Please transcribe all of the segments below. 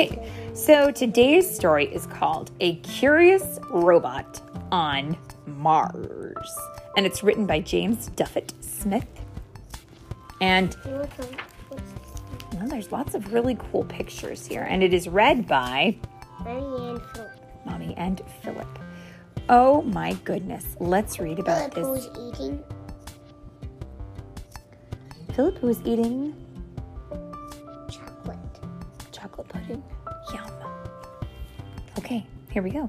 Okay, so today's story is called A Curious Robot on Mars. And it's written by James Duffett Smith. And well, there's lots of really cool pictures here. And it is read by Mommy and Philip. Mommy and Philip. Oh my goodness. Let's read about Philip this. who's eating Philip who is eating Yum. Okay, here we go.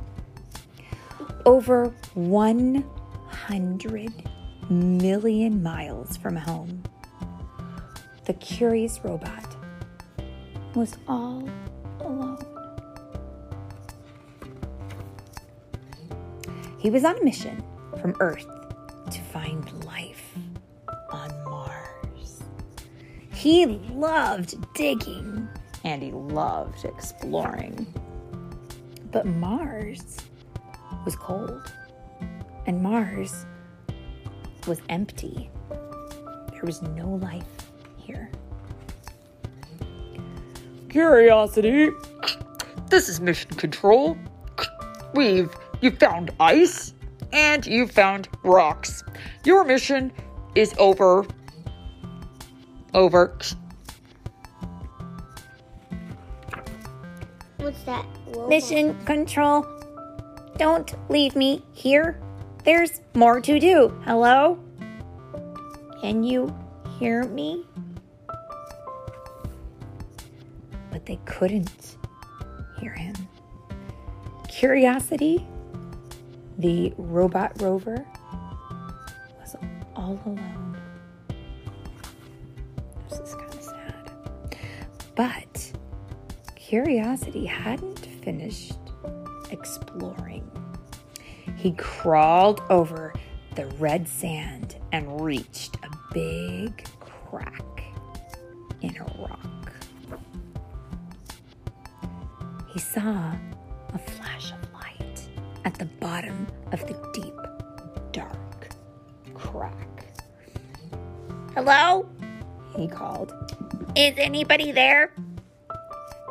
Over 100 million miles from home, the curious robot was all alone. He was on a mission from Earth to find life on Mars. He loved digging and he loved exploring. But Mars was cold, and Mars was empty. There was no life here. Curiosity. This is mission control. We've you found ice and you found rocks. Your mission is over. Over. What's that? Mission control, don't leave me here. There's more to do. Hello? Can you hear me? But they couldn't hear him. Curiosity, the robot rover, was all alone. This is kind of sad. But Curiosity hadn't finished exploring. He crawled over the red sand and reached a big crack in a rock. He saw a flash of light at the bottom of the deep, dark crack. Hello? He called. Is anybody there?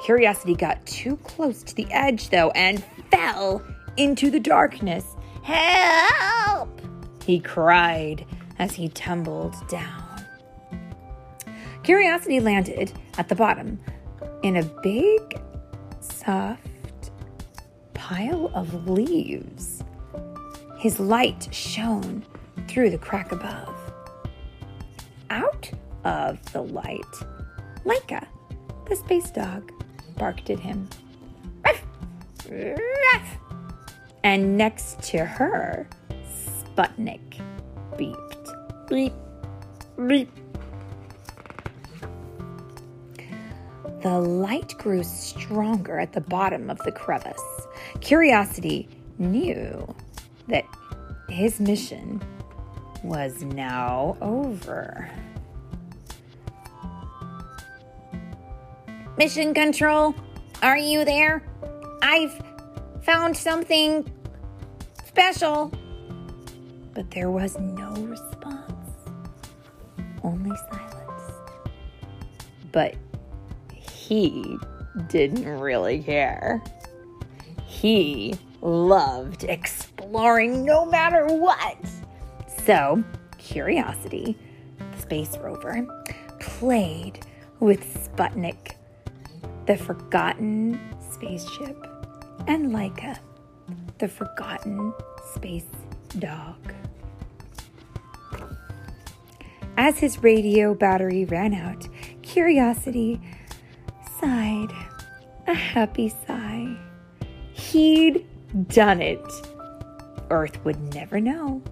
Curiosity got too close to the edge, though, and fell into the darkness. Help! He cried as he tumbled down. Curiosity landed at the bottom in a big, soft pile of leaves. His light shone through the crack above. Out of the light, Laika, the space dog, barked at him. And next to her, Sputnik beeped. Beep, beep. The light grew stronger at the bottom of the crevice. Curiosity knew that his mission was now over. Mission Control, are you there? I've found something special. But there was no response, only silence. But he didn't really care. He loved exploring no matter what. So, Curiosity, the space rover, played with Sputnik the forgotten spaceship, and Laika, the forgotten space dog. As his radio battery ran out, Curiosity sighed a happy sigh. He'd done it. Earth would never know,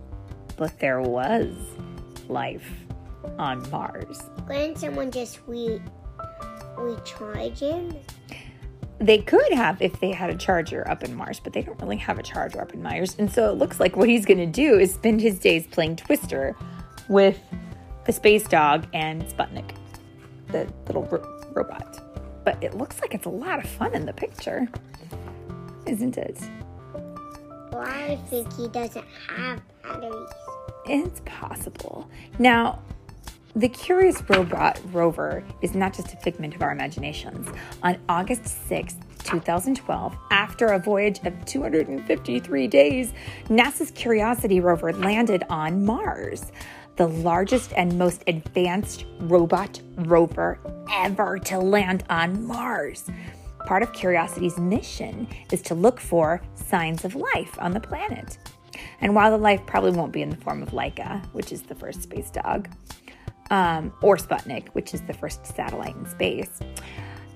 but there was life on Mars. Couldn't someone just re recharge? They could have if they had a charger up in Mars, but they don't really have a charger up in Mars. And so it looks like what he's going to do is spend his days playing Twister with the space dog and Sputnik, the little ro- robot. But it looks like it's a lot of fun in the picture, isn't it? Well, I think he doesn't have batteries. It's possible. Now, the Curious Robot rover is not just a figment of our imaginations. On August 6, 2012, after a voyage of 253 days, NASA's Curiosity rover landed on Mars, the largest and most advanced robot rover ever to land on Mars. Part of Curiosity's mission is to look for signs of life on the planet. And while the life probably won't be in the form of Laika, which is the first space dog, um, or Sputnik, which is the first satellite in space,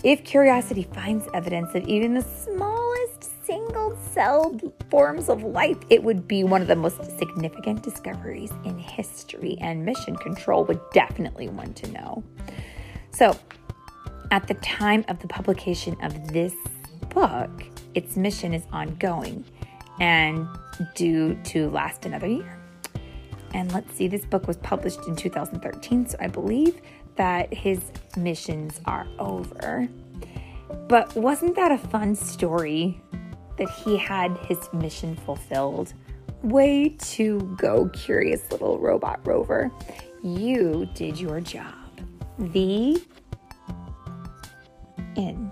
if Curiosity finds evidence of even the smallest single celled forms of life, it would be one of the most significant discoveries in history, and Mission Control would definitely want to know. So, at the time of the publication of this book, its mission is ongoing and due to last another year. And let's see, this book was published in 2013, so I believe that his missions are over. But wasn't that a fun story that he had his mission fulfilled? Way to go, curious little robot rover. You did your job. The end.